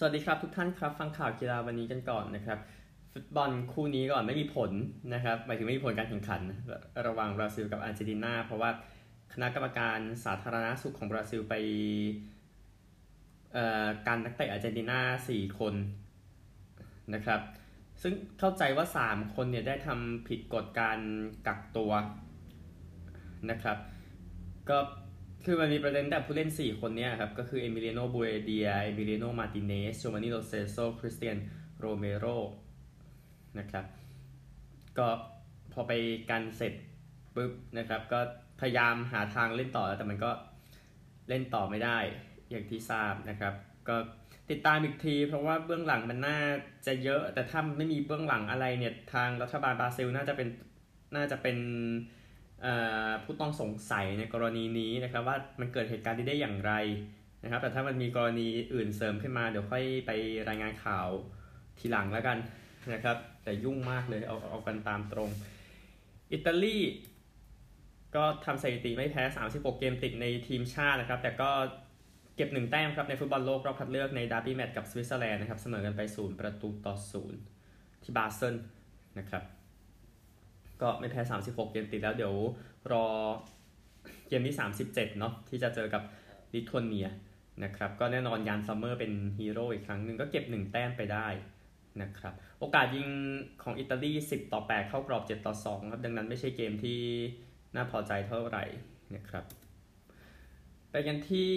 สวัสดีครับทุกท่านครับ ฟังข่าวกีฬาวันนี้กันก่อนนะครับ ฟุตบอลคู่นี้ก่อนไม่มีผลนะครับหมายถึงไม่มีผลการแข่งขัน ระหว่างบราซิลกับอาร์เจนตินา เพราะว่าคณะกรรมการสาธารณสุขของบราซิลไปการนักเตะอาร์เจนตินา 4 คนนะครับ ซึ่งเข้าใจว่า 3 คนเนี่ยได้ทำผิดกฎการกักตัวนะครับ ก็ คือมันมีประเด็นแต่ผู้เล่น 4 คนเนี้ยครับ ก็คือเอมิเลียโนบูเอนเดีย เอมิเลียโนมาร์ติเนซ โจวานี โล เซลโซคริสเตียนโรเมโรนะครับ ก็พอไปกันเสร็จปุ๊บนะครับ ก็พยายามหาทางเล่นต่อแล้วแต่มันก็เล่นต่อไม่ได้อย่างที่ทราบนะครับ ก็ติดตามอีกที เพราะว่าเบื้องหลังมันน่าจะเยอะ แต่ถ้าไม่มีเบื้องหลังอะไรเนี่ยทางรัฐบาลบราซิลน่าจะเป็นน่าจะเป็น ผู้ต้องสงสัยในกรณีนี้นะครับว่ามันเกิดเหตุการณ์นี้ได้อย่างไรนะครับ แต่ถ้ามันมีกรณีอื่นเสริมขึ้นมาเดี๋ยวค่อยไปรายงานข่าวทีหลังแล้วกันนะครับ แต่ยุ่งมากเลยเอาเอากันตามตรง อิตาลีก็ทำสถิติไม่แพ้ 36 เกมติดในทีมชาตินะครับ แต่ก็เก็บหนึ่งแต้มครับในฟุตบอลโลกรอบคัดเลือกในดาร์บี้แมตช์กับสวิตเซอร์แลนด์นะครับ เสมอกันไปศูนย์ประตูต่อศูนย์ที่บาเซิลนะครับ ก็ไม่แพ้ 36 เกมติดแล้วเดี๋ยวรอเกมที่ 37 เนาะที่จะเจอกับลิทัวเนียนะครับก็แน่นอนยานน์ ซอมเมอร์เป็นฮีโร่อีกครั้งหนึ่งก็เก็บ 1 แต้มไปได้นะครับโอกาสยิงของอิตาลี 10 ต่อ 8 เข้ากรอบ 7 ต่อ 2 ครับ ดังนั้นไม่ใช่เกมที่น่าพอใจเท่าไหร่นะครับ ไปกันที่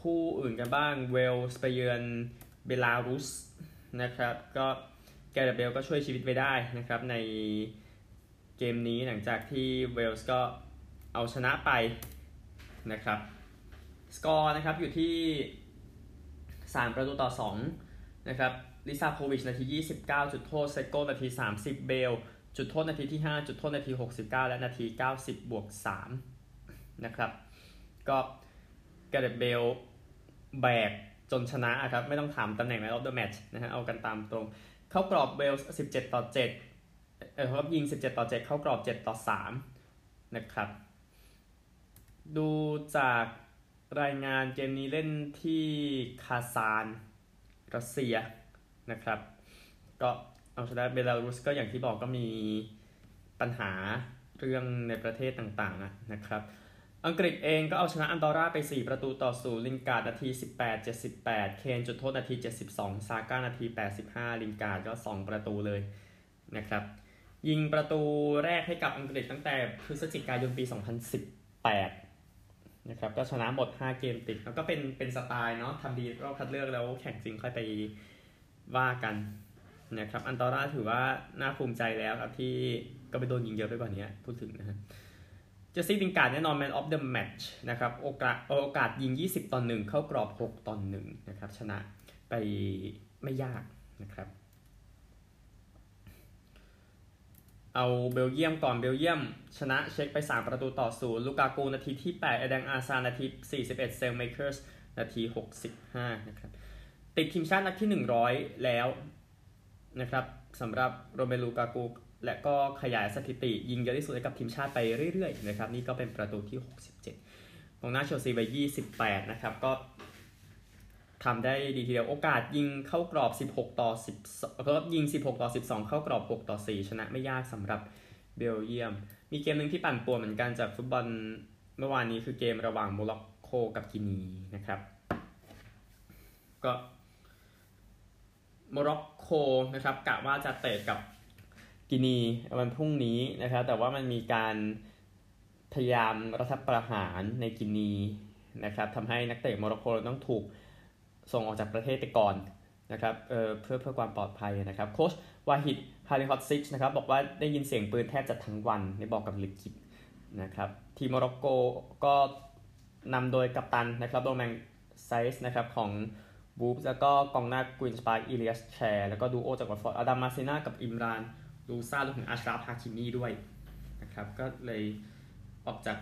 คู่อื่นกันบ้างเวลส์ไปเยือนเบลารุสนะครับ ก็แกเรเบลก็ช่วยชีวิตไว้ได้นะครับใน เกมนี้หลังจากที่เวลส์ก็เอาชนะไปนะครับ สกอร์นะครับอยู่ที่ 3 ประตูต่อ 2 นะครับลิซาโควิชนาที 29 จุดโทษเซโกนาที 30 เบล จุดโทษนาทีที่ 5 จุดโทษนาที 69 และนาที 90 บวก 3 นะครับ ก็แกเรตเบลแบกจนชนะครับ ไม่ต้องถามตำแหน่งในรอบเดอะแมตช์นะฮะเอากันตามตรง เข้ากรอบเบล17 ต่อ 7 เออครับยิง 17 ต่อ 7 เข้ากรอบ 7 ต่อ 3 นะครับ ดูจากรายงานเกมนี้เล่นที่คาซานรัสเซียนะครับ ก็เอาชนะเบลารุสก็อย่างที่บอกก็มีปัญหาเรื่องในประเทศต่างๆนะครับ อังกฤษเองก็เอาชนะอันดอร่าไป 4 ประตูต่อศูนย์ลินการ์ดนาที 18 78 เคนจุดโทษนาที 72 ซาก้านาที 85 ลินการ์ดก็ 2 ประตูเลยนะครับ ยิงประตูแรกให้กับอังกฤษตั้งแต่พฤศจิกายนปี 2018 นะครับ ก็ชนะหมด 5 เกมติด แล้วก็เป็นเป็นสไตล์เนาะทำดีรอบคัดเลือกแล้วแข่งจริงค่อยไปว่ากันนะครับ อันดอร์ราถือว่าน่าภูมิใจแล้วครับที่ก็ไปโดนยิงเยอะไปกว่านี้พูดถึงนะฮะเจสซี่ ลินการ์ดแน่นอน Man of the Match นะครับโอกาสโอกาสยิง 20 ต่อ 1 เข้ากรอบ 6 ต่อ 1 นะครับ ชนะไปไม่ยากนะครับ เอาเบลเยียมก่อนเบลเยียม ชนะเช็กไป 3 ประตูต่อศูนย์ลูกากูนาทีที่8เอแดน อาซาร์นาที 41 ซาเลอมาเกอร์สนาที 65 นะครับ ติดทีมชาตินัดที่ 100 แล้วนะครับสำหรับโรเมลูกากูและก็ขยายสถิติ ยิงเยอะที่สุดให้กับทีมชาติไปเรื่อยๆนะครับ นี่ก็เป็นประตูที่ 67ของหน้าเชลซีไป 28 นะครับก็ ทำได้ดีทีเดียวโอกาสยิงเข้ากรอบ 16 ต่อ 10ก็ยิง 16 ต่อ 12 เข้ากรอบ 6 ต่อ 4 ชนะไม่ยากสำหรับเบลเยียม มีเกมหนึ่งที่ปั่นป่วนเหมือนกันจากฟุตบอลเมื่อวานนี้คือเกมระหว่างโมร็อกโกกับกินีนะครับ ก็โมร็อกโกนะครับกะว่าจะเตะกับกินีวันพรุ่งนี้นะครับ แต่ว่ามันมีการพยายามรัฐประหารในกินีนะครับทำให้นักเตะโมร็อกโกต้องถูก ส่งออกจากประเทศไปก่อนนะครับเเพื่อเพื่อความปลอดภัยนะครับโค้ชวาฮิดฮาลิลฮอดซิชนะครับบอกว่าได้ยินเสียงปืนแทบจะทั้งวันในบอกกับ L'Équipeนะครับทีมโมร็อกโกก็นำโดยกัปตันนะครับโรแมงไซส์นะครับของวูล์ฟแล้วก็กองหน้าควีนส์พาร์คอิเลียสแชร์แล้วก็ดูโอจากวัตฟอร์ดอดัมมาซินากับอิมรานลูซารวมถึงอาชราฟฮาคิมีด้วยนะครับก็เลยออกจาก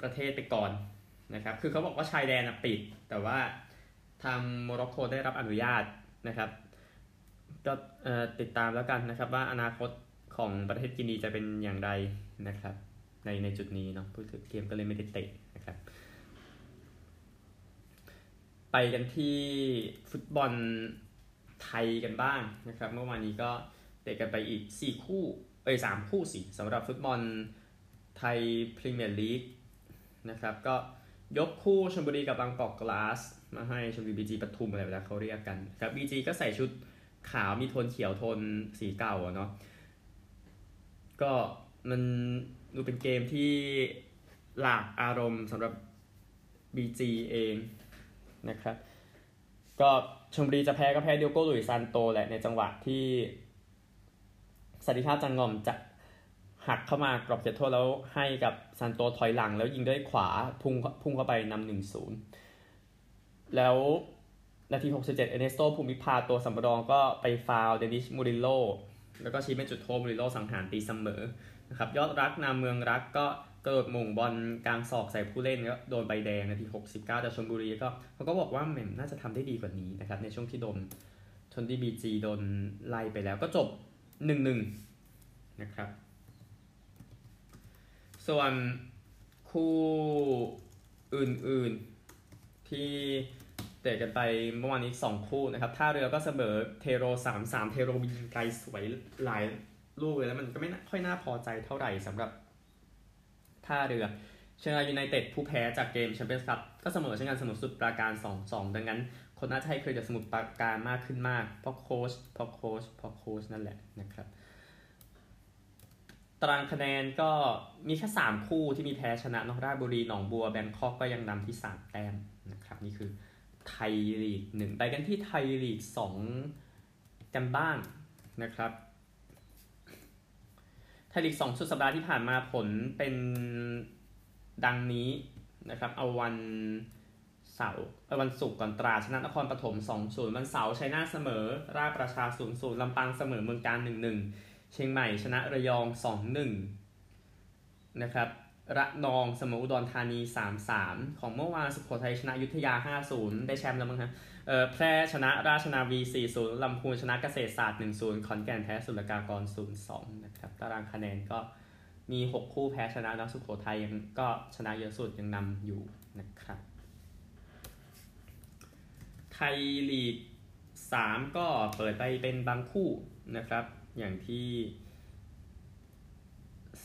ประเทศไปก่อนนะครับคือเขาบอกว่าชายแดนปิดแต่ว่า ทางโมร็อกโกได้รับอนุญาตนะครับ ก็ติดตามแล้วกันนะครับว่าอนาคตของประเทศกินีจะเป็นอย่างไรนะครับ ในในจุดนี้เนาะพูดถึงเกมก็เลยไม่ได้เตะนะครับ ไปกันที่ฟุตบอลไทยกันบ้างนะครับ เมื่อวานนี้ก็เตะกันไปอีก 4 คู่ เอ้ยสามคู่สิสำหรับฟุตบอลไทยพรีเมียร์ลีกนะครับ ก็ยกคู่ชลบุรีกับบางกอกกลาส มาให้ชลบุรีบีจีปทุมอะไรแบบเขาเรียกกันครับบีจีก็ใส่ชุดขาวมีโทนเขียวโทนสีเก่าเนาะก็มันดูเป็นเกมที่หลากอารมณ์สำหรับ BG เองนะครับ ก็ชมบุรีจะแพ้ก็แพ้เดียโก้ลุยซานโตแหละในจังหวะที่สันติภาพจังงอมจะหักเข้ามากรอบเขตโทษแล้วให้กับซานโตถอยหลังแล้วยิงด้วยขวาพุ่งพุ่งเข้าไปนำหนึ่งศูนย์ แล้วนาที 67 เอเนสโตภูมิพาตัวสำรองก็ไปฟาวเดนิชมูริโลแล้วก็ชี้เป็นจุดโทษมูริโลสังหารตีเสมอนะครับยอดรักนามเมืองรักก็กระโดดมงบอลกลางศอกใส่ผู้เล่นก็โดนใบแดงนาที 69 แต่ชลบุรีก็เขาก็บอกว่าแหม่น่าจะทำได้ดีกว่านี้นะครับในช่วงที่โดนชนดีบีจีโดนไล่ไปแล้วก็จบ 1-1 นะครับ ส่วนคู่อื่นๆที่ เตะกันไปเมื่อวานนี้ 2 คู่นะครับท่าเรือก็เสมอเทโร 3-3 เทโรยิงไกลสวยหลายลูกเลยแล้วมันก็ไม่ค่อยน่าพอใจเท่าไหร่สำหรับท่าเรือเชียงรายยูไนเต็ดผู้แพ้จากเกมแชมเปี้ยนส์คัพก็เสมอเช่นกันเสมอสมุทรปราการ 2-2 ดังนั้น คนน่าจะให้เครดิตสมุทรปราการมากขึ้นมากเพราะโค้ชเพราะโค้ชเพราะโค้ชนั่นแหละนะครับตารางคะแนนก็มีแค่ 3 คู่ที่มีแพ้ชนะนอกราชบุรีหนองบัวแบงคอกก็ยังนำที่ 3 แต้มนะครับนี่คือ ไทยลีก1ไปกันที่ไทยลีก2กันบ้างนะครับไทยลีก2สุดสัปดาห์ที่ผ่านมาผลเป็นดังนี้นะครับเอาวันเสาร์วันศุกร์ก่อนตราชนะนครปฐม2-0วันเสาร์ชัยนาทเสมอ ราชประชา0-0ลำปางเสมอเมืองการ 1-1 เชียงใหม่ชนะระยอง 2-1 นะครับ ระนองเสมออุดรธานี 3-3 ของเมื่อวานสุโขทัยชนะยุทธยา 5-0 ได้แชมป์แล้วมั้งฮะแพร่ชนะราชนาวี 4-0 ลำพูนชนะเกษตรศาสตร์ 1-0 ขอนแก่นแพ้สุรกากร 0-2 นะครับ ตารางคะแนนก็มี 6 คู่แพ้ชนะนะสุโขทัยยังก็ชนะเยอะสุดยังนำอยู่นะครับ ไทยลีก 3 ก็เปิดไปเป็นบางคู่นะครับ อย่างที่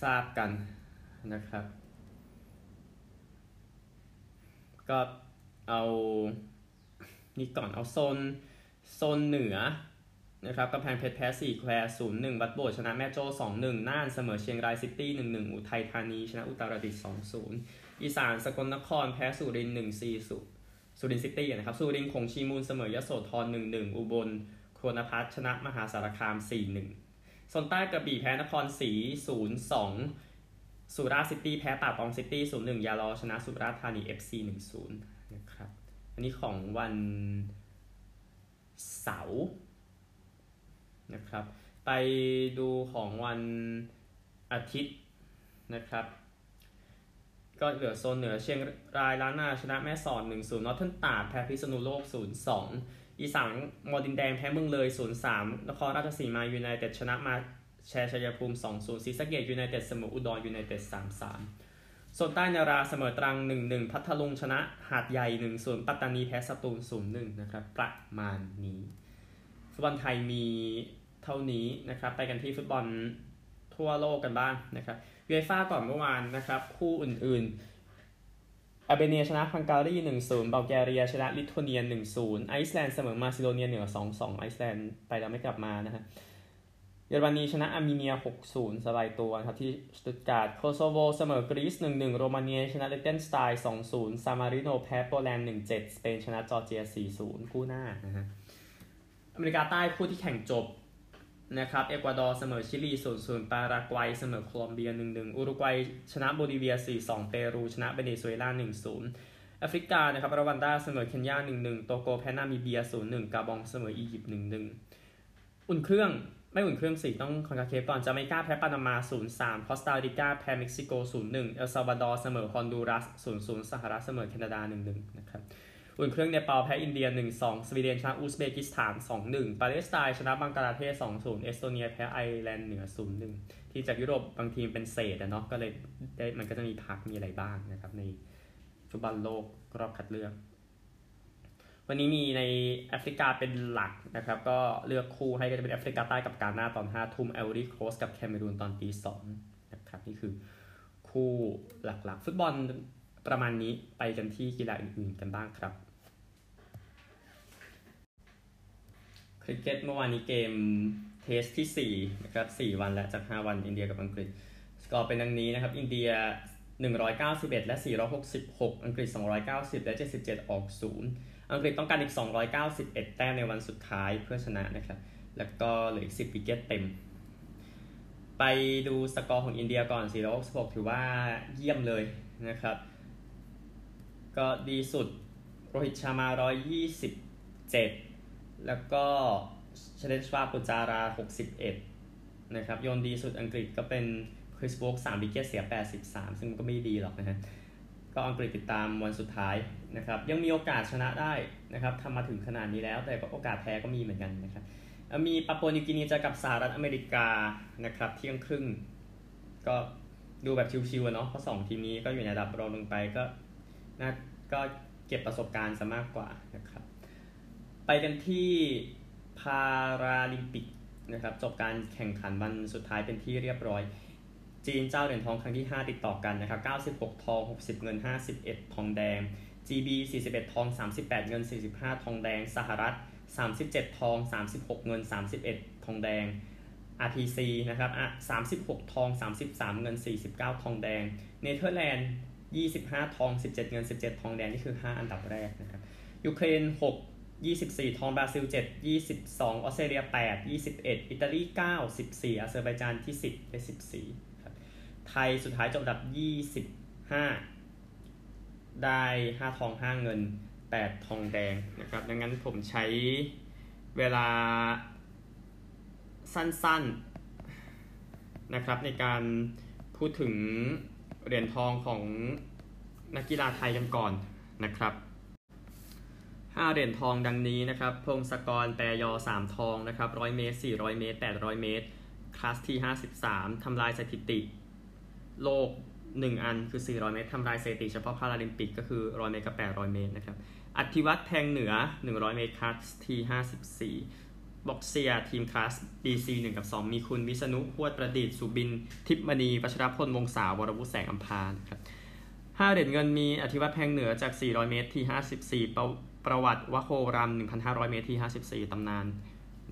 ทราบกัน นะครับ ก็เอานี่ก่อนเอาโซนโซนเหนือนะครับกำแพงเพชรแพ้4แควร์0 1บัตโบชนะแม่โจ้2 1น่านเสมอเชียงรายซิตี้1 1อุทัยธานีชนะอุตรดิตถ์2 0อีสานสกลนครแพ้สุรินทร์1 4สุสุรินทร์ซิตี้นะครับสุรินทร์โขงชีมูลเสมอยโสธร1 1อุบลครัวนภัสชนะมหาสารคาม4 1โซนใต้กระบี่แพ้นครศรี0 2สุรา ษฎร์ซิตี้แพ้ป่าตองซิตี้0 1ยะลาชนะสุราษฎร์ธานี FC 1 0นะครับ อันนี้ของวันเสาร์นะครับ ไปดูของวันอาทิตย์นะครับ ก็เหลือโซนเหนือเชียงรายล้านนาชนะแม่สอด1-0นอร์ทเทิร์นตากแพ้พิษณุโลก 0-2 อีสานมอดินแดงแพ้เมืองเลย 0-3 นครราชสีมายูไนเต็ดชนะมา แชร์ชัยภูมิ2-0ศรีสะเกษยูไนเต็ดเสมออุดรยูไนเต็ด3-3โซนใต้นราเสมอตรัง 1-1 พัทลุงชนะหาดใหญ่ 1-0 ปัตตานีแพ้สตูล0-1 นะครับ ประมาณนี้ ฟุตบอลไทยมีเท่านี้นะครับ ไปกันที่ฟุตบอลทั่วโลกกันบ้างนะครับยูเอฟ่าก่อนเมื่อวานนะครับ คู่อื่นๆแอลเบเนียชนะฮังการี 1-0บัลแกเรียชนะลิทัวเนีย 1-0 ไอซ์แลนด์เสมอมาซิโดเนียเหนือ 2-2 ไอซ์แลนด์ไปแล้วไม่กลับมานะฮะเยอรมนีชนะอาร์เมเนีย 6-0 สบายตัวครับที่สตุตการ์ดโคโซโวเสมอกรีซ 1-1 โรมาเนียชนะลิกเตนสไตน์ 2-0 ซานมาริโนแพ้โปแลนด์ 1-7 สเปนชนะจอร์เจีย 4-0 คู่หน้านะฮะอเมริกาใต้คู่ที่แข่งจบนะครับเอกวาดอร์เสมอชิลี 0-0 ปารากวัยเสมอโคลอมเบีย 1-1 อุรุกวัยชนะโบลิเวีย 4-2 เปรูชนะเวเนซุเอลา 1-0แอฟริกานะครับรวันดาเสมอเคนยา 1-1 โตโกแพ้นามิเบีย 0-1 กาบองเสมออียิปต์ 1-1 อุ่นเครื่อง ไม่อุ่นเครื่องสิต้องคอนคาเคฟก่อนจาเมกาแพ้ปานามา 0-3 คอสตาริกาแพ้เม็กซิโก 0-1 เอลซัลวาดอร์เสมอฮอนดูรัส 0-0 สหรัฐเสมอแคนาดา 1-1 นะครับ อุ่นเครื่องเนปาลแพ้อินเดีย 1-2 สวีเดนชนะอุซเบกิสถาน 2-1 ปาเลสไตน์ชนะบังกลาเทศ 2-0 เอสโตเนียแพ้ไอร์แลนด์เหนือ 0-1 ที่จากยุโรปบางทีมเป็นเศษอะเนาะ ก็เลยได้มันก็จะมีพักมีอะไรบ้างนะครับในฟุตบอลโลกรอบคัดเลือก วันนี้มีในแอฟริกาเป็นหลักนะครับ ก็เลือกคู่ให้ก็จะเป็นแอฟริกาใต้กับกาหน้าตอน5ทุ่มไอวอรีโคสต์กับแคเมรูนตอนตีสองนะครับนี่คือคู่หลักๆ ฟุตบอลประมาณนี้ไปกันที่กีฬาอื่นๆกันบ้างครับคริกเก็ตเมื่อวานนี้เกม Test ที่4นะครับ4วันแล้วจาก 5 วันอินเดียกับอังกฤษสกอร์เป็นดังนี้นะครับ อินเดีย 191 และ 466 อังกฤษ 290 และ 77 ออก 0 อังกฤษต้องการอีก 291 แต้มในวันสุดท้ายเพื่อชนะนะครับ แล้วก็เหลืออีก 10 wicket เต็ม ไปดูสกอร์ของอินเดียก่อน 466 ถือว่าเยี่ยมเลยนะครับ ก็ดีสุดโรฮิตชามา 127 แล้วก็เชเลชวาปุจารา 61 นะครับ โยนดีสุดอังกฤษก็เป็นคริสโบก3วิกเกตเสีย 83 ซึ่งมันก็ไม่ดีหรอกนะฮะ ก็อังกฤษติดตามวันสุดท้าย นะครับยังมีโอกาสชนะได้นะครับทำมาถึงขนาดนี้แล้ว แต่ก็โอกาสแพ้ก็มีเหมือนกันนะครับมีปาปัวนิวกินีเจอกับสหรัฐอเมริกานะครับเที่ยงครึ่ง ก็ดูแบบชิวๆเนาะเพราะสองทีมนี้ก็อยู่ในระดับรองลงไปก็น่าก็เก็บประสบการณ์ซะมากกว่านะครับ ไปกันที่พาราลิมปิกนะครับจบการแข่งขันวันสุดท้ายเป็นที่เรียบร้อย จีนเจ้าเหรียญทองครั้งที่ 5 ติดต่อกันนะครับ96 ทอง 60 เงิน 51 ทองแดง GB 41 ทอง 38 เงิน 45 ทองแดง สหรัฐ 37 ทอง 36 เงิน 31 ทองแดง RPC นะครับอะ36 ทอง 33 เงิน 49 ทองแดง เนเธอร์แลนด์ 25 ทอง 17 เงิน 17 ทองแดง นี่คือ 5 อันดับแรกนะครับ ยูเครน 6 24 ทองบราซิล 7 22 ออสเตรเลีย 8 21 อิตาลี 9 14อาเซอร์ไบจานที่ 10 ได้ 14 ครับ ไทยสุดท้ายจบอันดับ 25 ได้ 5 ทอง 5 เงิน 8 ทองแดงนะครับ ดังนั้นผมใช้เวลาสั้นๆนะครับในการพูดถึงเหรียญทองของนักกีฬาไทยกันก่อนนะครับ5เหรียญทองดังนี้นะครับ พงศกรแปรยอ 3 ทองนะครับ100 เมตร 400 เมตร 800 เมตร คลาสที่ 53 ทำลายสถิติ โลก 1 อันคือ 400 เมตรทำลายสถิติเฉพาะพาราลิมปิกก็คือ 100 เมตรกับ 800 เมตรนะครับอธิวัตแทงเหนือ 100 เมตรคลาสที่54บอคเซียทีมคลาส BC 1 กับ 2 มีคุณวิษณุฮวดประดิษฐ์สุบิน ทิพมณีวัชรพลวงษาวรวุฒิแสงอัมพานครับ5เหรียญเงินมีอธิวัตแทงเหนือจาก 400 เมตรที่ 54 ประวัติวะโฮรัม1,500 เมตรที่ 54 ตำนาน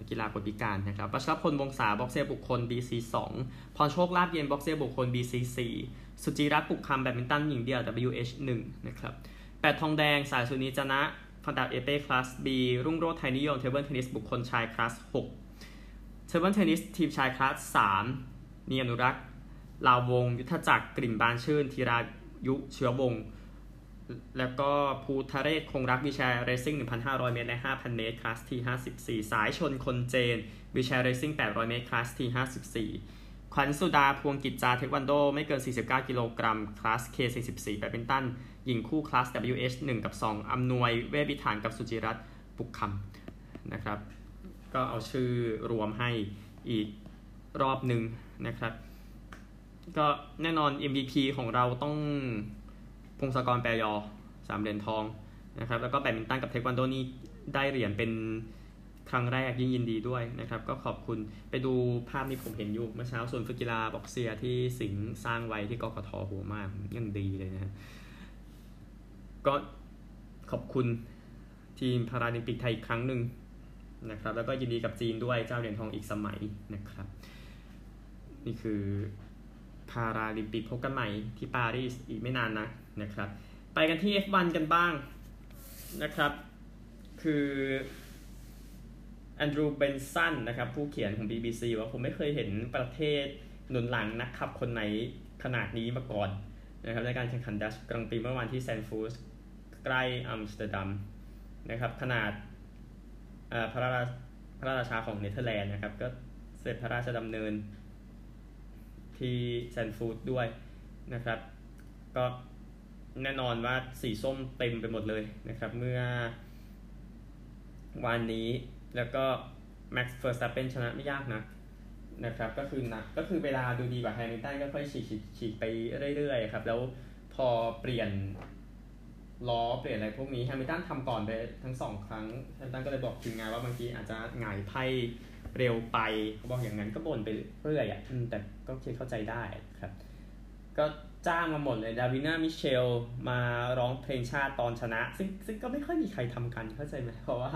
กีฬาคนพิการนะครับวัชรพลวงษาบ็อกเซียบุคคล BC 2 พรโชติลาภเย็นบ็อกเซียบุคคล BC 4 สุจิรัตน์ปุกคำแบดมินตันหญิงเดี่ยว WH 1 นะครับแปดทองแดงสายสุนีย์จ๊ะนะฟันดาบเอเป้คลาส B รุ่งโรจน์ไทยนิยม table tennis บุคคลชายคลาส6 table tennis ทีมชายคลาส3มีอนุรักษ์ลาววง ยุทธจักรกลิ่นบานชื่นธีรายุเชื้อวง แล้วก็ภูทะเรศคงรักวิชาเรซิ่ง 1,500 เมตร และ 5,000 เมตร คลาสที่54 สายชนคนเจน วิชาเรซิ่ง 800 เมตร คลาสที่54 ขวัญสุดาพวงกิจจาเทควันโด ไม่เกิน 49 กิโลกรัม คลาส K44 แบดมินตัน หญิงคู่คลาส WH 1 กับ 2อำนวย เวบิฐานกับสุจิรัตน์ปุกคำนะครับ ก็เอาชื่อรวมให้อีกรอบหนึ่งนะครับ ก็แน่นอน MVP ของเราต้องพงศกรแปยอสามเหรียญทองนะครับ แล้วก็แบดมินตันกับเทควันโดนี่ได้เหรียญเป็น ครั้งแรกยิ่งยินดีด้วยนะครับ ก็ขอบคุณไปดูภาพนี้ผมเห็นอยู่เมื่อเช้าศูนย์ฝึกกีฬาบ็อกเซียที่สิงห์สร้างไว้ที่กกทหัวหมากยังดีเลยนะฮะก็ขอบคุณทีมพาราลิมปิกไทยอีกครั้งหนึ่งนะครับ แล้วก็ยินดีกับจีนด้วยเจ้าเหรียญทองอีกสมัยนะครับ นี่คือพาราลิมปิกพบกันใหม่ที่ปารีสอีกไม่นานนะนะครับ ไปกันที่ F1 กันบ้างนะครับ คือ แอนดรูว์เบนสันนะครับผู้เขียนของ BBC ว่าผมไม่เคยเห็นประเทศหนุนหลังนักขับคนไหนขนาดนี้มาก่อนนะครับในการแข่งขัน Dutch Grand Prix เมื่อวานที่แซนด์ฟูร์ทใกล้อัมสเตอร์ดัมนะครับขนาดพระราพระราชาของเนเธอร์แลนด์นะครับก็เสด็จพระราชดำเนินที่แซนด์ฟูร์ทด้วยนะครับ ก็แน่นอนว่าสีส้มเต็มไปหมดเลยนะครับ เมื่อวานนี้ แล้วก็แม็กซ์เฟอร์สตัปเพนชนะไม่ยากนะนะครับก็คือนะก็คือเวลาดูดีกว่าแฮมิลตันก็ค่อยฉีกฉีกไปเรื่อยๆครับแล้วพอเปลี่ยนล้อเปลี่ยนอะไรพวกนี้แฮมิลตันทำก่อนไปทั้งสองครั้งแฮมิลตันก็เลยบอกทีมงานว่าบางทีอาจจะหงายไพ่เร็วไปเขาบอกอย่างนั้นก็บ่นไปเรื่อยอะแต่ก็คิดเข้าใจได้ครับ ก็จ้างมาหมดเลยดาวีน่ามิเชลมาร้องเพลงชาติตอนชนะ ซึ่งซึ่งก็ไม่ค่อยมีใครทำกันเข้าใจไหมเพราะว่า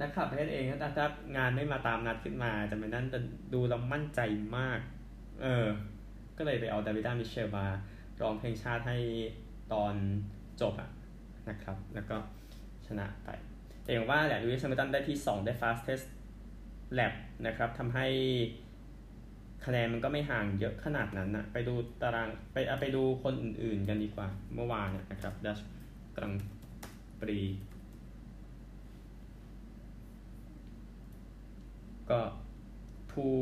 นักขับประเทศเองถ้าถ้างานไม่มาตามนัดขึ้นมาจะไม่นั่นจะดูแล้วมั่นใจมาก เออ ก็เลยไปเอาดาวีน่ามิเชลมาร้องเพลงชาติให้ตอนจบอะนะครับ แล้วก็ชนะไป แต่อย่างว่าแหละลูอิสแฮมิลตันได้ที่ 2 ได้ fastest lap นะครับทำให้คะแนนมันก็ไม่ห่างเยอะขนาดนั้นนะไปดูตารางไปไปดูคนอื่นๆกันดีกว่าเมื่อวานนะครับ Dutch Grand Prix ก็ผู้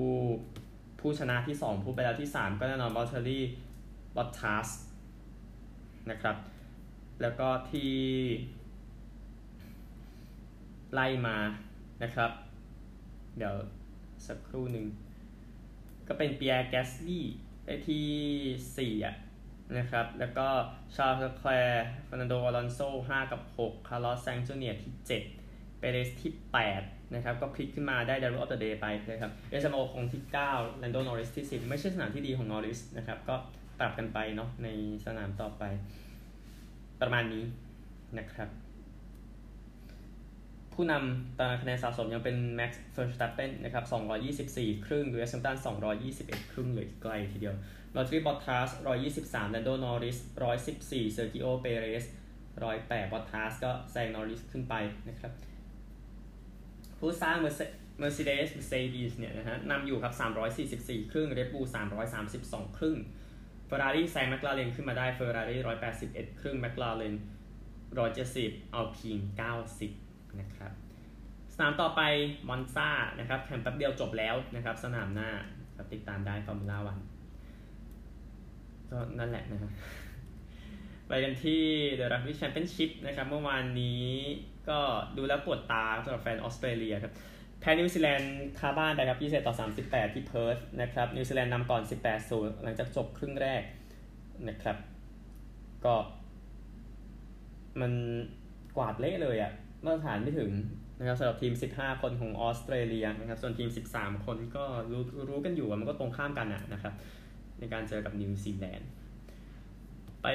ผู้ชนะที่ 2 ผู้ไปแล้วที่ 3 ก็แน่นอนวัลเทอรี่บอตทัสนะครับ แล้วก็ที่ไล่มานะครับ เดี๋ยวสักครู่หนึ่ง ก็เป็นปิแอร์แกสลี่ได้ที่ 4 อะนะครับ แล้วก็ชาร์ลส์เลอแคลร์เฟอร์นันโดอลอนโซ 5 กับ 6 คาร์ลอสแซงจูเนียที่ 7 เปเรสที่ 8 นะครับก็พลิกขึ้นมาได้ Driver of the Day ไปนะครับเอสเตบันโอคงที่9แลนโดนอริสที่ 10 ไม่ใช่สนามที่ดีของนอริสนะครับก็ปรับกันไปเนาะในสนามต่อไป ประมาณนี้นะครับ ผู้นำตารางคะแนนสะสมยังเป็น Max Verstappen นนะครับ224 ครึ่งลูอิสแฮมิลตัน221 ครึ่งเลยไกลทีเดียววัลเทอรี่บอททัส123แลนโดนอริส114เซอร์กิโอเปเรส108บอททัสก็แซงนอริสขึ้นไปนะครับ ผู้สร้าง Mercedes Mercedes เนี่ยนะฮะนำอยู่ครับ 344 ครึ่ง Red Bull 332 ครึ่ง Ferrari แซง McLaren ขึ้นมาได้ Ferrari 181 ครึ่ง McLaren 170 Alpine 90 นะครับ สนามต่อไปมอนซ่านะครับแข่งแป๊บเดียวจบแล้วนะครับ สนามหน้าติดตามได้ Formula One ก็นั่นแหละนะครับ ไปกันที่ The Rugby Championship นะครับ เมื่อวานนี้ก็ดูแล้วปวดตาสำหรับแฟนออสเตรเลียครับ แพ้นิวซีแลนด์คาบ้านไปครับ20ต่อ 38 ที่เพิร์ธนะครับ นิวซีแลนด์นำก่อน 18 0 หลังจากจบครึ่งแรกนะครับ ก็มันกวาดเละเลยอะ่ะมาตรฐานไม่ถึงนะครับสำหรับทีม 15 คนของออสเตรเลียนะครับ ส่วนทีม 13 คนก็รู้รู้กันอยู่มันก็ตรงข้ามกันนะครับ ในการเจอกับนิวซีแลนด์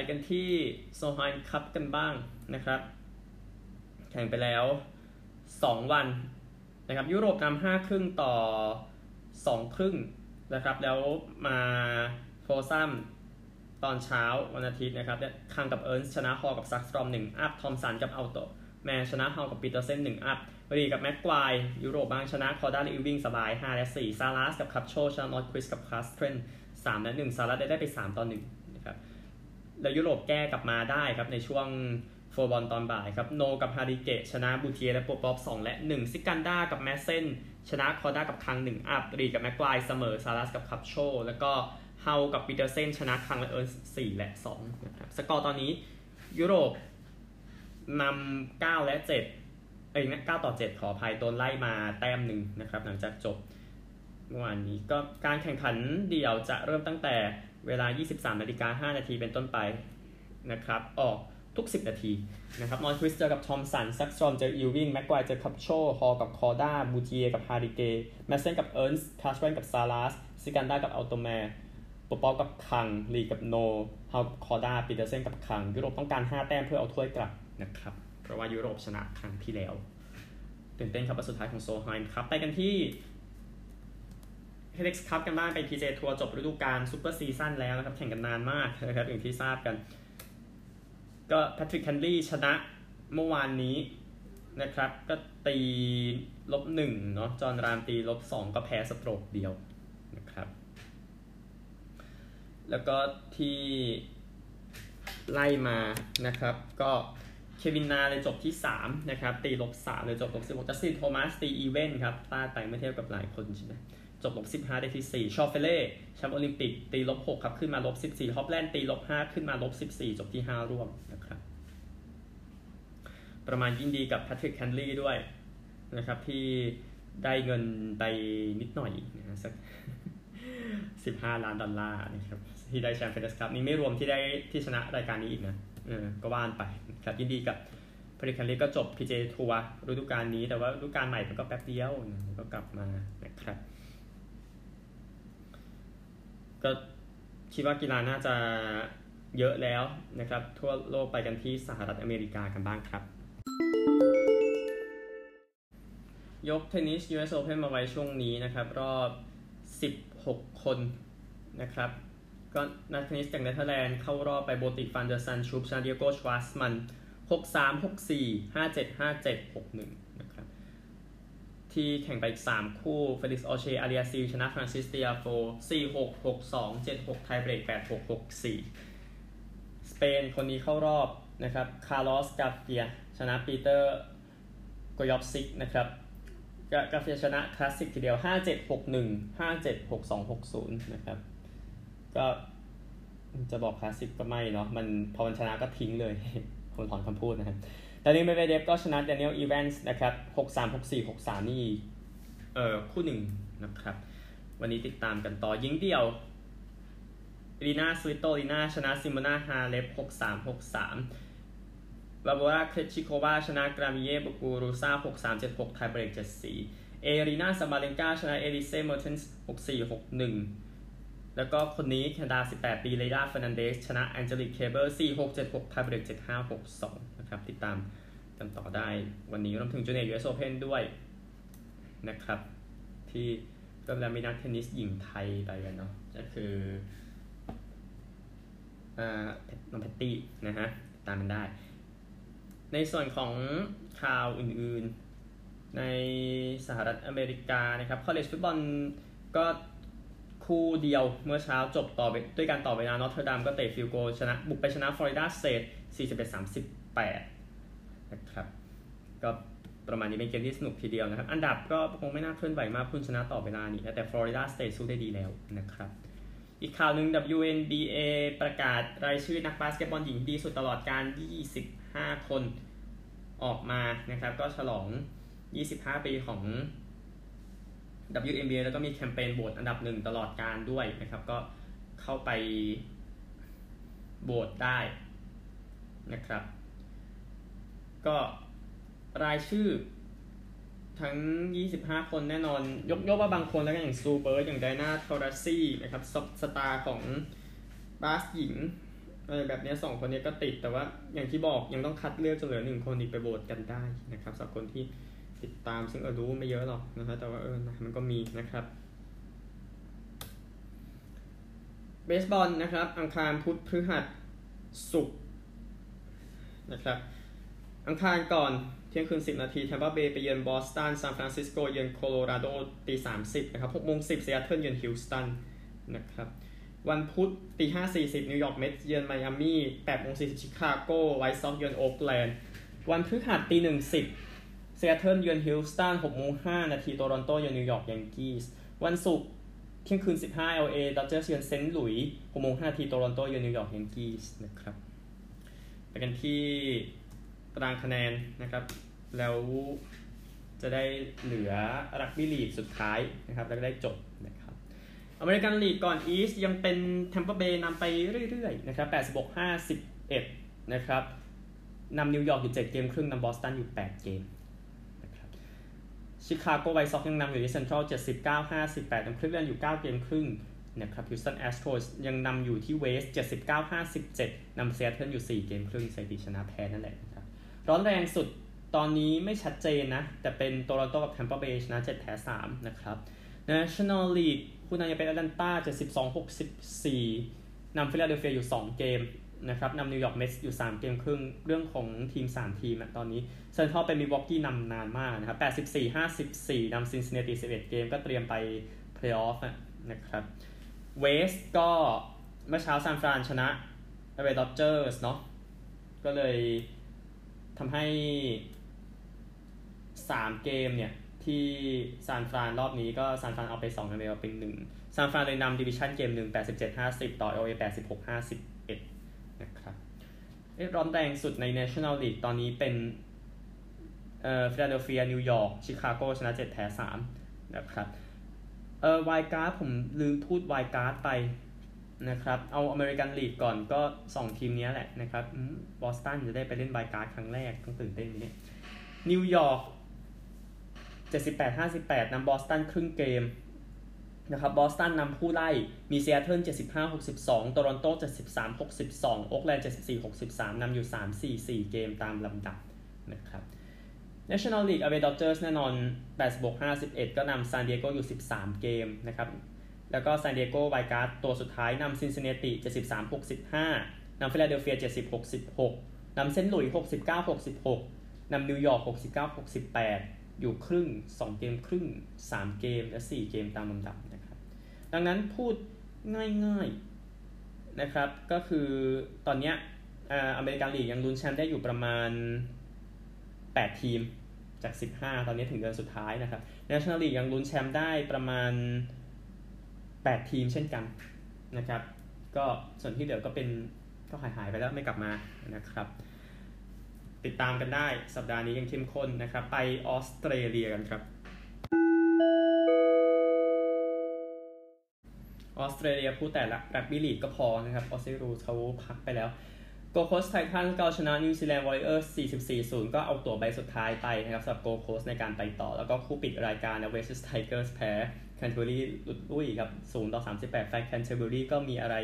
กันที่โซฮานคัพกันบ้างนะครับ แข่งไปแล้ว 2 วันนะครับ ยุโรปนำ5ครึ่งต่อ 2 ครึ่งนะครับ แล้วมาโฟซัมตอนเช้าวันอาทิตย์นะครับคังกับเอิร์นชนะฮอกับซักสตรอม1อัพทอมสันกับเอัลโตแมนชนะฮอกับปีเตอร์เซน1อัพรีกับแม็กควายยุโรปบ้างชนะคอร์ดานอิววิงสบาย 5 และ 4 ซาลาสกับคับโชชนะนอตคริสกับคลาสเทรน3และ 1 ซาลาสได้ได้ไป3 ต่อ1นะครับ แล้วยุโรปแก้กลับมาได้ครับในช่วงโฟบอลตอนบ่ายครับโนกับฮาริเกะชนะบูเทียและโปป๊อป2และ1ซิกันดากับแมสเซนชนะคอร์ด้ากับคัง1อัพรีกับแม็กควายเสมอซาลาสกับคับโช แล้วก็เฮากับปีเตอร์เซนชนะคังและเอิร์น4และ2นะครับสกอร์ตอนนี้ยุโรปนำ9และ7เอ้ย9ต่อ7ขออภัยโดนไล่มาแต้มหนึ่งนะครับหลังจากจบเมื่อวานนี้ก็การแข่งขันเดี่ยวจะเริ่มตั้งแต่ เวลา 23นาฬิกา5นาทีเป็นต้นไปนะครับ ออกทุก 10 นาทีนะครับนอนคริสเจอกับทอมสันซักสตรอมเจออิววิงแม็กควายเจอคับโชฮอกับคอร์ด้าบูเทียกับฮาริเกแมสเซนกับเอิร์นส์คาสเรนกับซาลาสซิกันดากับอัลโตแมร์ปปอกับคังลีกับโนฮาคอร์ด้าปีเตอร์เซนกับคัง ยุโรปต้องการ 5 แต้มเพื่อเอาถ้วยกลับนะครับเพราะว่ายุโรปชนะครั้งที่แล้วตื่นเต้นครับสุดท้ายของโซไฮม์ครับไปกันที่ เฮเล็กซ์คัพกันบ้างไปพีเจทัวร์จบฤดูกาลซูเปอร์ซีซั่นแล้วนะครับ แข่งกันนานมากนะครับอย่างที่ทราบกัน ก็แพทริกแคนลี่ชนะเมื่อวานนี้นะครับ ก็ตีลบหนึ่งเนาะจอห์นรามตีลบสองก็แพ้ stroke เดียวนะครับ แล้วก็ที่ไล่มานะครับ ก็เควินนาเลยจบที่ 3 นะครับ ตีลบ3เลยจบลบ16จัสตินโทมัสตี even ครับพลาดไปไม่เทียบกับหลายคนใช่ไหม จบลบ15 ได้ที่ 4 ชอฟเฟเล่แชมป์โอลิมปิก ตีลบ6ครับขึ้นมาลบ14ฮอปแลนด์ตีลบ5ขึ้นมาลบ14 จบที่ 5 ร่วมนะครับ ประมาณยินดีกับแพทริกแคนลี่ด้วยนะครับที่ได้เงินไปนิดหน่อยนะสัก 15 ล้านดอลลาร์นะครับที่ได้แชมป์เฟเดสครับนี่ไม่รวมที่ได้ที่ชนะรายการนี้อีกนะเออก็ว่านไปครับยินดีกับพริคันลีก็จบพีเจทัวร์ฤดูกาลนี้แต่ว่าฤดูกาลใหม่มันก็แป๊บเดียวก็กลับมานะครับ ก็คิดว่ากีฬาน่าจะเยอะแล้วนะครับ ทั่วโลกไปกันที่สหรัฐอเมริกากันบ้างครับ ยกเทนนิส US Open มาไว้ช่วงนี้นะครับ รอบ 16 คนนะครับ ก็นักเทนนิสจากเนเธอร์แลนด์เข้ารอบไปโบติกฟันเดอร์ซันชูปชาเดียโกชวาสมัน 6-3 6-4 5-7 5-7 6-1 ที่แข่งไปอีก 3 คู่เฟลิกซ์ออเชอาริอาซีชนะฟรานซิสเตียโฟ4-6 6-2 7-6 ไทเบรก 8-6 6-4 สเปนคนนี้เข้ารอบนะครับคาร์ลอสกาเฟียชนะปีเตอร์โกยอฟซิกนะครับกาเฟียชนะคลาสสิกทีเดียว 5761 576260 นะครับ ก็จะบอกคลาสสิกก็ไม่เนาะมันพอมันชนะก็ทิ้งเลยขอถอนคำพูดนะครับ แดนีลเมดเวเดฟก็ชนะเดนิเอลอีแวนส์นะครับ63 64 63นี่เอ่อคู่หนึ่งนะครับ วันนี้ติดตามกันต่อยิงเดียวลีนาสวิโตลีนาชนะซิโมนาฮาเลฟ63 63บาโบราเครชิโควาชนะการ์บิเญมูกูรูซา6376ไทเบรก74อารีนาซาบาเลนกาชนะเอลิเซ่เมอร์เทนส์6461แล้วก็คนนี้แคนาดา 18 ปี เลย์ลาเฟอร์นันเดซ ชนะแองเจลิก เคอร์เบอร์4676ไทเบรก7562 ครับ ติดตามกันต่อได้วันนี้รวมถึง junior US Open ด้วยนะครับ ที่เริ่มแล้วมีนักเทนนิสหญิงไทยไปกันเนาะก็คือน้องแพตตี้นะฮะตามมันได้ ในส่วนของข่าวอื่นๆ ในสหรัฐอเมริกานะครับ college football ก็คู่เดียวเมื่อเช้าจบต่อไปด้วยการต่อเวลา Notre Dame ก็เตะ field goal ชนะบุกไปชนะ Florida State 41-38 8นะครับก็ประมาณนี้เป็นเกมที่สนุกทีเดียวนะครับ อันดับก็คงไม่น่าเคลื่อนไหวมากพุ่นชนะต่อเวลานี่แต่ Florida State สู้ได้ดีแล้วนะครับ อีกข่าวหนึ่ง WNBA ประกาศรายชื่อนักบาสเกตบอลหญิงดีสุดตลอดกาล 25 คนออกมานะครับ ก็ฉลอง 25 ปีของ WNBA แล้วก็มีแคมเปญโหวตอันดับหนึ่งตลอดกาลด้วยนะครับ ก็เข้าไปโหวตได้นะครับ ก็รายชื่อ ทั้ง 25 คนแน่นอน ยกยกว่าบางคนแล้วกันอย่างซูเบิร์ตอย่างไดนาทอรัสซี่นะครับสตาร์ของบาสหญิงอะไรแบบนี้สองคนนี้ก็ติดแต่ว่าอย่างที่บอกยังต้องคัดเลือกจนเหลือหนึ่งคนอีกไปโหวตกันได้นะครับสำหรับคนที่ติดตามซึ่งเออรู้ไม่เยอะหรอกนะครับแต่ว่าเออมันก็มีนะครับเบสบอลนะครับ อังคารพุธพฤหัสศุกร์นะครับ อังคารก่อนเที่ยงคืน 10 นาทีแทมเปอร์เบย์ไปเยือนบอสตันซานฟรานซิสโกเยือนโคโลราโดตี30นะครับ6โมง10ซีแอตเทิลเยือนฮิวสตันนะครับวันพุธตี5.40นิวยอร์ก Mets เยือนไมอามี่8โมง40ชิคาโก White Sox เยือนโอ๊กแลนด์วันพฤหัสตี1 10ซีแอตเทิลเยือนฮิวสตัน6โมง5นาทีโตรอนโตเยือนนิวยอร์ก Yankees วันศุกร์เที่ยงคืน 15 LA ดอจเจอร์เยือนเซนต์หลุยส์6โมง5นาทีโตรอนโตเยือนนิวยอร์ก Yankees นะครับไปกันที่ ตารางคะแนนนะครับ แล้วจะได้เหลือรักบี้ลีกสุดท้ายนะครับ แล้วก็ได้จบนะครับ American League ก่อน East ยังเป็นแทมเปอร์เบย์นำไปเรื่อยๆนะครับ 86 51 นะครับนำนิวยอร์กอยู่ 7 เกมครึ่งนำบอสตันอยู่ 8 เกมนะครับชิคาโกไวซ็อกยังนำอยู่ที่เซ็นทรัล79 58นำคลิฟแลนด์อยู่ 9 เกมครึ่งนะครับฮิวสตัน Astros ยังนำอยู่ที่ West 79 57นำซีแอตเทิลอยู่ 4 เกมครึ่งสถิติชนะแพ้นั่นแหละ ร้อนแรงสุดตอนนี้ไม่ชัดเจนนะ แต่เป็นโตรอนโตกับแทมเปอร์เบย์ชนะ7แพ้3นะครับ National League คู่นั้นยังเป็นแอตแลนตา72 64นำฟิลาเดลเฟียอยู่ 2 เกมนะครับนำนิวยอร์ก Mets อยู่ 3 เกมครึ่งเรื่องของทีม 3 ทีมตอนนี้เซนทรัลเป็นมิลวอกีนำนานมากนะครับ84 54นำซินซินเนติ11 เกมก็เตรียมไปเพลย์ออฟนะครับ West ก็เมื่อเช้าซานฟรานชนะเอเวอร์ Dodgers เนาะก็เลย ทำให้ 3 เกมเนี่ย ที่ซานฟรานรอบนี้ก็ซานฟรานเอาไป2กันเลยเอาเป็น1ซานฟรานเลยนำดิวิชั่นเกมหนึ่ง87 50 ต่อ LA 86 51 นะครับเอ๊ะร้อนแรงสุดใน National League ตอนนี้เป็นเอ่อฟิลาเดลเฟียนิวยอร์กชิคาโกชนะ7แพ้3นะครับเอ่อ wild card ผมลืมพูด wild card ไป นะครับ เอา American League ก่อนก็ 2 ทีมนี้แหละนะครับบอสตันจะได้ไปเล่น wild card ครั้งแรกต้องตื่นเต้นนี้นิวยอร์ก78-58นำบอสตันครึ่งเกมนะครับบอสตันนำผู้ไล่มีซีแอตเทิล75-62โตรอนโต73-62โอ๊กแลนด์74-63นำอยู่ 3-4-4 เกมตามลำดับนะครับ National League a w a y Dodgers แน่นอน86-51 ก็นำซานดิเอโกอยู่ 13 เกมนะครับ แล้วก็ซานดิเอโก wild card ตัวสุดท้ายนำซินซินเนติ 73-65นำฟิลาเดลเฟีย 70-66นำเซนต์หลุยส์69-66นำนิวยอร์ก 69-68 อยู่ครึ่ง 2 เกมครึ่ง 3 เกม และ 4 เกมตามลำดับนะครับ ดังนั้นพูดง่ายๆนะครับ ก็คือตอนนี้ American League ยังลุ้นแชมป์ได้อยู่ประมาณ 8 ทีมจาก 15 ตอนนี้ถึงเดือนสุดท้ายนะครับ National League ยังลุ้นแชมป์ได้ประมาณ 8 ทีมเช่นกันนะครับ ก็ส่วนที่เหลือก็เป็นก็หายหายไปแล้วไม่กลับมานะครับ ติดตามกันได้สัปดาห์นี้ยังเข้มข้นนะครับ ไปออสเตรเลียกันครับออสเตรเลียพูดแต่รักบี้ลีกก็พอนะครับออสเตรเลียเขาพักไปแล้วโกลด์โคสต์ไททันส์ก็ชนะนิวซีแลนด์วอร์ริเออร์ส 44-0 ก็เอาตัวใบสุดท้ายไปนะครับสำหรับโกลด์โคสต์ในการไปต่อ แล้วก็คู่ปิดรายการนะเวสต์ไทเกอร์สแพ้ แคนเทอร์เบอรี่หลุดลุ่ยครับ0ต่อ38แฟนแคนเทอร์เบอรี่ก็มีอะไร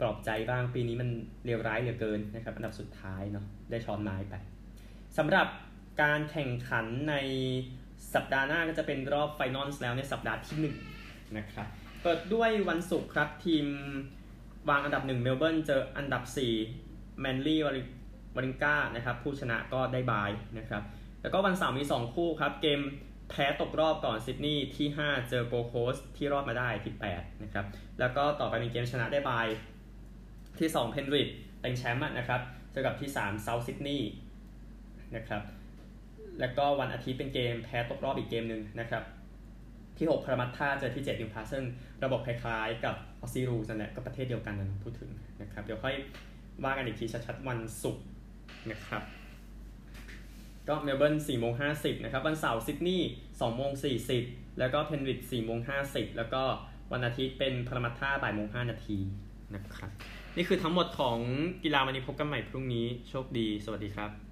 ปลอบใจบ้างปีนี้มันเลวร้ายเหลือเกินนะครับ อันดับสุดท้ายเนาะได้ช้อนไม้ไปสำหรับการแข่งขันในสัปดาห์หน้าก็จะเป็นรอบ final แล้วในสัปดาห์ที่1นะครับเปิดด้วยวันศุกร์ครับทีมวางอันดับ1เมลเบิร์นเจออันดับ4แมนลี่วอร์ริงกาห์นะครับผู้ชนะก็ได้ byeนะครับแล้วก็วันเสาร์มี 2 คู่ครับเกม แพ้ตกรอบก่อนซิดนีย์ที่ 5 เจอโกลด์โคสต์ที่รอดมาได้ที่ 8 นะครับ แล้วก็ต่อไปเป็นเกมชนะได้ bye ที่ 2 เพนริธเป็นแชมป์นะครับเจอกับที่ 3 เซาท์ซิดนีย์นะครับ แล้วก็วันอาทิตย์เป็นเกมแพ้ตกรอบอีกเกมหนึ่งนะครับ ที่ 6พารามัตตาเจอที่ 7 นิวคาสเซิลระบบคล้ายๆกับ Aussie rules นั่นแหละก็ประเทศเดียวกันนะพูดถึงนะครับ เดี๋ยวค่อยว่ากันอีกทีชัดๆวันศุกร์นะครับ ก็เมลเบิร์น4โมง50นะครับวันเสาร์ซิดนีย์2โมง40 แล้วก็เพนริด4โมง50 แล้วก็วันอาทิตย์เป็นพารามัตท่าบ่ายโมง5นาทีนะครับนี่คือทั้งหมดของกีฬาวันนี้พบกันใหม่พรุ่งนี้โชคดี สวัสดีครับ